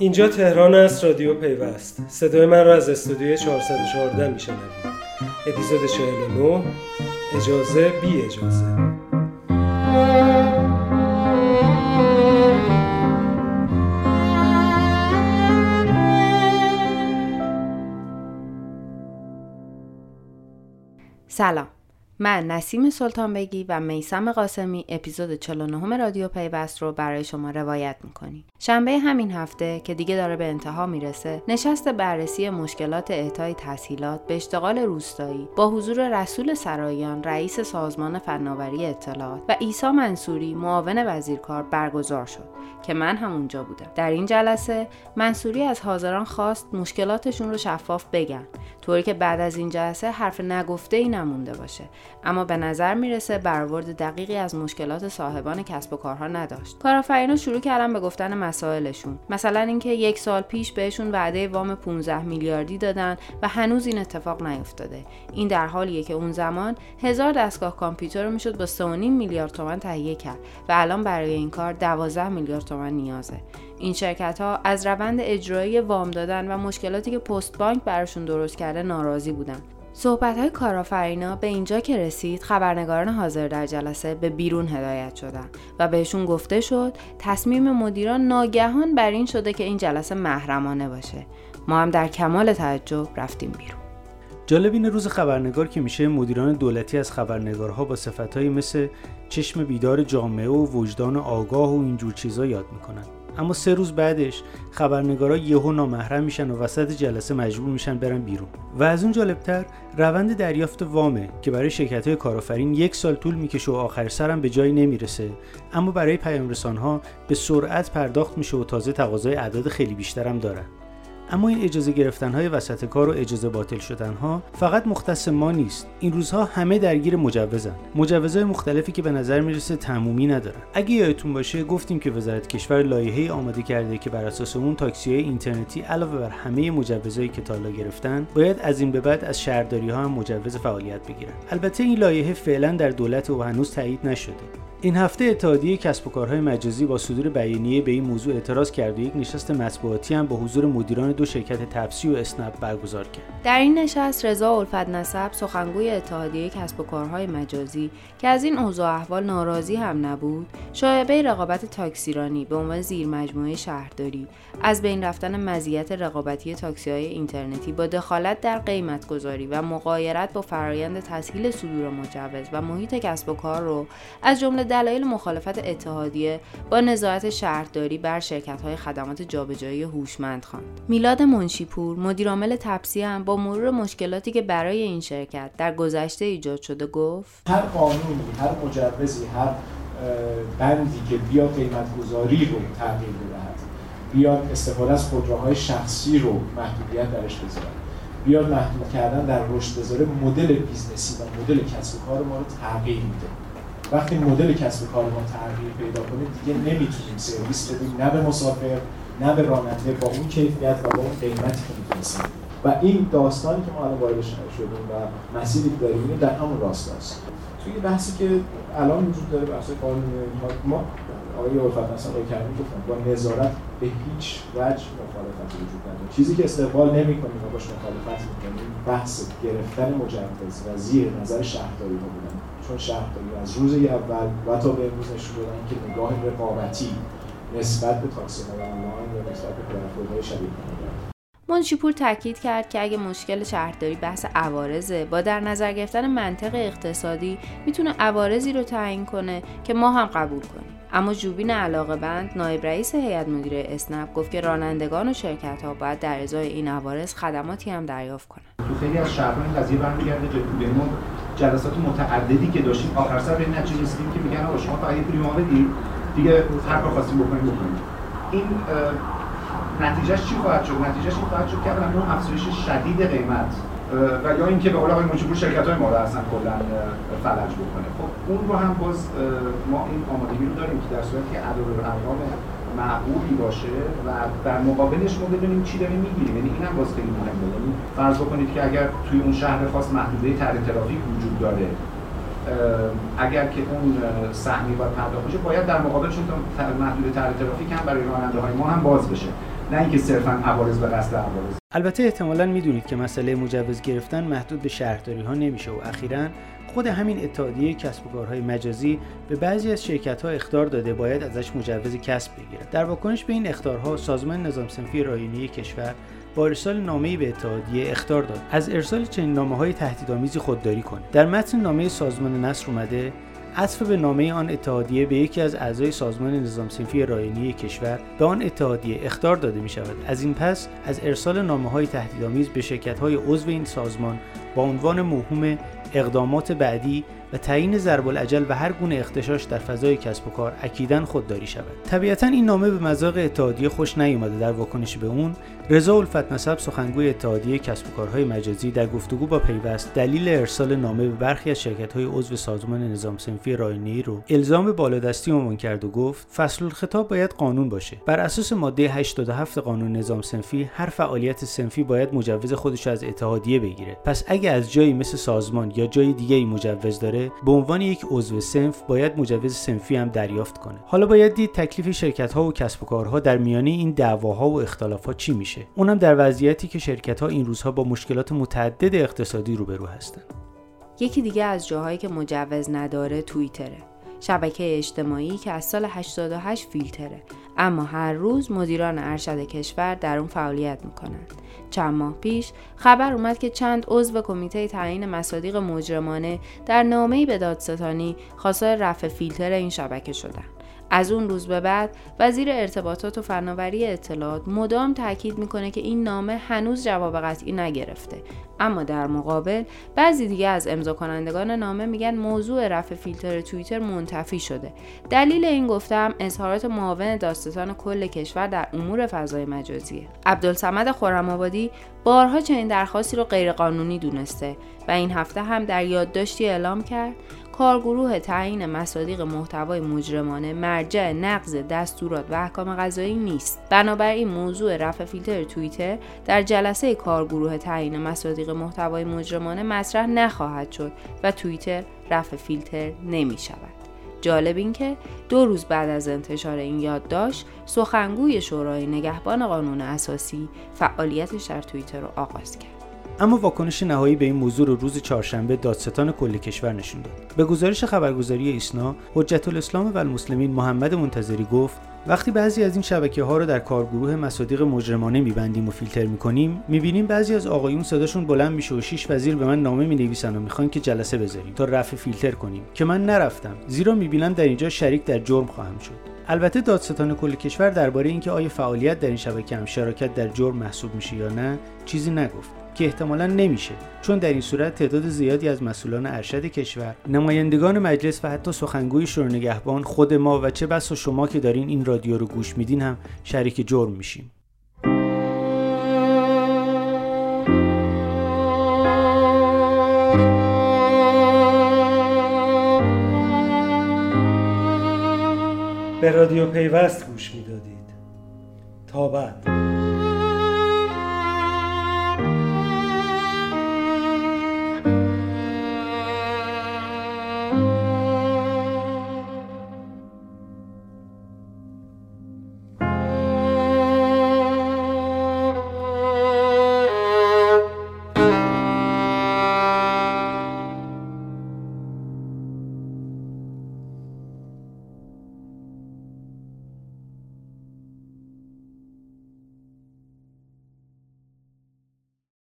اینجا تهران است رادیو پیوست. صدای من را از استودیوی 414 میشنوید. اپیزود 49 اجازه بی اجازه. سلام. من نسیم سلطان بگی و میسم قاسمی اپیزود 49 رادیو پیوست رو برای شما روایت می‌کنیم. شنبه همین هفته که دیگه داره به انتها می‌رسه نشست بررسی مشکلات اعطای تسهیلات به اشتغال روستایی با حضور رسول سرایان رئیس سازمان فناوری اطلاعات و عیسی منصوری معاون وزیرکار برگزار شد که من هم اونجا بودم در این جلسه منصوری از حاضران خواست مشکلاتشون رو شفاف بگن طوری که بعد از این جلسه حرف نگفته ای نمونده باشه اما به نظر می‌رسه برآورد دقیقی از مشکلات صاحبان کسب و کارها نداشت. کارآفرینا شروع کردن به گفتن مسائلشون. مثلا اینکه یک سال پیش بهشون وعده وام 15 میلیاردی دادن و هنوز این اتفاق نیفتاده. این در حالیه که اون زمان هزار دستگاه کامپیوتر رو می‌شد با 3.5 میلیارد تومن تهیه کرد و الان برای این کار 12 میلیارد تومن نیازه. این شرکت ها از روند اجرایی وام دادن و مشکلاتی که پست بانک براشون درست کرده ناراضی بودن. صحبت های کارآفرینا به اینجا که رسید خبرنگاران حاضر در جلسه به بیرون هدایت شدن و بهشون گفته شد تصمیم مدیران ناگهان بر این شده که این جلسه محرمانه باشه. ما هم در کمال تعجب رفتیم بیرون. جالب این روز خبرنگار که میشه مدیران دولتی از خبرنگارها با صفتهایی مثل چشم بیدار جامعه و وجدان آگاه و اینجور چیزا یاد می‌کنن اما سه روز بعدش خبرنگارا یهو نامحرم میشن و وسط جلسه مجبور میشن برن بیرون. و از اون جالبتر روند دریافت وامه که برای شرکت های کارآفرین یک سال طول می‌کشه و آخر سرم به جایی نمی‌رسه اما برای پیام ها به سرعت پرداخت میشه و تازه تقاضای اعداد خیلی بیشترم دارن. اما این اجازه گرفتن های وسط کار و اجازه باطل شدن ها فقط مختص ما نیست. این روزها همه درگیر مجوزن. مجوزهای مختلفی که به نظر می‌رسه تمومی ندارن. اگه یادتون باشه گفتیم که وزارت کشور لایحه آماده کرده که بر اساس اون تاکسی های اینترنتی علاوه بر همه مجوزهایی که تالا گرفتن باید از این به بعد از شهرداری ها هم مجوز فعالیت بگیرن. البته این لایحه فعلا در دولت و هنوز تایید نشده. این هفته اتحادیه کسب و کارهای مجازی با صدور بیانیه به این موضوع اعتراض کرد و یک نشست مطبوعاتی هم با حضور مدیران دو شرکت تپسی و اسنپ برگزار کرد. در این نشست رضا الفت نسب سخنگوی اتحادیه کسب و کارهای مجازی که از این اوضاع احوال ناراضی هم نبود، شایبه رقابت تاکسیرانی به عنوان زیر مجموعه شهرداری از بین رفتن مزیت رقابتی تاکسی های اینترنتی با دخالت در قیمت گذاری و مقایرت با فرایند تسهیل صدور مجوز و محیط کسب و کار رو از جمله دلایل مخالفت اتحادیه با نظارت شهرداری بر شرکت های خدمات جابجایی هوشمند خواند. میلاد منشیپور مدیرعامل تپسی هم با مرور مشکلاتی که برای این شرکت در گذشته ایجاد شده گفت هر قانونی هر مجوزی هر بندی که بیا قیمت گذاری رو تغییر بدهد بیاد استفاده از خودروهای شخصی رو محدودیت درش بذاره بیاد محدود کردن در رشد بذاره مدل business ی و مدل کسب و کار ما رو تغییر میده وقتی مدل کسب کار ما تغییر پیدا کنه دیگه نمی‌تونیم سرویس بدیم نه به مسافر نه به راننده با اون کیفیت و با اون قیمتی که می‌تونستیم. و این داستانی که ما الان وارد شدیم و مسیری داریم در همون راستاست توی بحثی که الان وجود داره بحث قانون ما آقای الفت مثلا رو کردیم گفتم با نظارت به هیچ وجه مخالفت وجود نداره. چیزی که استقبال نمی‌کنیم و باش مخالفت می‌کنیم بحث گرفتن مجوز و زیر نظر شهرداری ها بودن. چون شهرداری از روز اول و تا به امروز نشون دادن که نگاه رقابتی نسبت به تاکسی های آنلاین یا نسبت به پلتفرم‌های شبیه منشیپور تاکید کرد که اگه مشکل شهرداری بحث عوارضه با در نظر گرفتن منطق اقتصادی می‌تونه عوارضی رو تعیین کنه که ما هم قبول کنیم. اما جوبین علاقه بند نایب رئیس هیئت مدیره اسنپ گفت که رانندگان و شرکت ها باید در ازای این عوارض خدماتی هم دریافت کنند. تو خیلی از شهرها این قضیه برمیگرده به ما جلسات متعددی که داشتیم آخر سر به این نتیجه رسیدیم که میگن آقا شما فقط یه پولی دیگه هر کار خواستیم بکنیم بکنیم. این نتیجهش چی خواهد شد؟ نتیجهش این خواهد شد که اون افزایش شدید قیمت و یا اینکه به قول آقای مجبور شرکت های ما رو اصلا کلا فلج بکنه. خب اون رو هم باز ما این آمادگی رو داریم که در صورتی که عدد ارقام معقولی باشه و در مقابلش ما بدونیم چی داریم می‌گیریم. یعنی اینم باز خیلی مهمه. یعنی فرض بکنید که اگر توی اون شهر خاص محدوده تر ترافیک وجود داره اگر که اون سهمی باید پرداخت بشه باید در مقابلشون محدوده تر ترافیک هم برای راننده های ما هم باز بشه. نه اینکه صرفا عوارض به قصد عوارض. البته احتمالا می‌دونید که مسئله مجوز گرفتن محدود به شهرداری ها نمیشه و اخیرا خود همین اتحادیه کسب و کارهای مجازی به بعضی از شرکت ها اختار داده باید ازش مجوز کسب بگیرد در واکنش به این اختارها سازمان نظام سنفی رایانه‌ای کشور با ارسال نامه‌ای به اتحادیه اختار داد. از ارسال چنین نامه‌های تهدیدآمیزی خودداری کنه. در متن نامه سازمان نصر اومده عطف به نامه آن اتحادیه به یکی از اعضای سازمان نظام سنفی راینی کشور به آن اتحادیه اختار داده می شود از این پس از ارسال نامه های تهدیدآمیز به شرکت های عضو این سازمان با عنوان موهوم اقدامات بعدی و تعیین ضرب العجل و هر گونه اختشاش در فضای کسب و کار اکیدا خودداری شود. طبیعتا این نامه به مذاق اتحادیه خوش نیامده در واکنش به اون رضا الفت نسب سخنگوی اتحادیه کسب و کارهای مجازی در گفتگو با پیوست دلیل ارسال نامه به برخی از های عضو سازمان نظام سنفی راینی رو الزام بالادستی عنوان کرد و گفت فصل الخطاب باید قانون باشه. بر اساس ماده 87 قانون نظام سنفی هر فعالیت سنفی باید مجوز خودش از اتحادیه بگیره. پس اگه از جایی مثل سازمان یا جای دیگه ای مجوز داره به عنوان یک عضو سنف باید مجوز سنفی هم دریافت کنه. حالا باید دید تکلیف شرکت ها و کسب و کارها در میانه این دعواها و اختلافات چی میشه. اونم در وضعیتی که شرکت ها این روزها با مشکلات متعدد اقتصادی روبرو هستند یکی دیگه از جاهایی که مجوز نداره توییتره. شبکه اجتماعی که از سال 88 فیلتره. اما هر روز مدیران ارشد کشور در اون فعالیت می‌کنند. چند ماه پیش خبر اومد که چند عضو کمیته تعیین مصادیق مجرمانه در نامه‌ای به دادستانی خواستار رفع فیلتر این شبکه شدند. از اون روز به بعد وزیر ارتباطات و فناوری اطلاعات مدام تاکید می‌کنه که این نامه هنوز جواب قطعی نگرفته. اما در مقابل بعضی دیگه از امضا کنندگان نامه میگن موضوع رفع فیلتر توییتر منتفی شده. دلیل این گفتم اظهارات معاون داستان کل کشور در امور فضای مجازیه. عبدالصمد خرم‌آبادی بارها چنین درخواستی رو غیرقانونی دونسته و این هفته هم در یادداشتی اعلام کرد کارگروه تعیین مصادیق محتوای مجرمانه مرجع نقض دستورات و احکام قضایی نیست. بنابراین موضوع رفع فیلتر توییتر در جلسه کارگروه تعیین مصادیق محتوای مجرمانه مطرح نخواهد شد و توییتر رفع فیلتر نمی شود. جالب این که دو روز بعد از انتشار این یادداشت سخنگوی شورای نگهبان قانون اساسی فعالیتش در توییتر رو آغاز کرد. اما واکنش نهایی به این موضوع رو روز چهارشنبه دادستان کل کشور نشون داد. به گزارش خبرگزاری ایسنا حجت الاسلام و المسلمین محمد منتظری گفت وقتی بعضی از این شبکه ها رو در کارگروه مصادیق مجرمانه میبندیم و فیلتر می‌کنیم می‌بینیم بعضی از آقایون صداشون بلند میشه و شیش وزیر به من نامه می‌نویسن و می‌خوان که جلسه بذاریم تا رفع فیلتر کنیم که من نرفتم زیرا می‌بینم در اینجا شریک در جرم خواهم شد. البته دادستان کل کشور درباره اینکه آیا فعالیت در این شبکه هم شراکت در جرم محسوب میشه یا نه چیزی نگفت. که احتمالا نمیشه چون در این صورت تعداد زیادی از مسئولان ارشد کشور نمایندگان مجلس و حتی سخنگوی شورای نگهبان خود ما و چه بس و شما که دارین این رادیو رو گوش میدین هم شریک جرم میشیم. به رادیو پیوست گوش می‌دادید. تا بعد.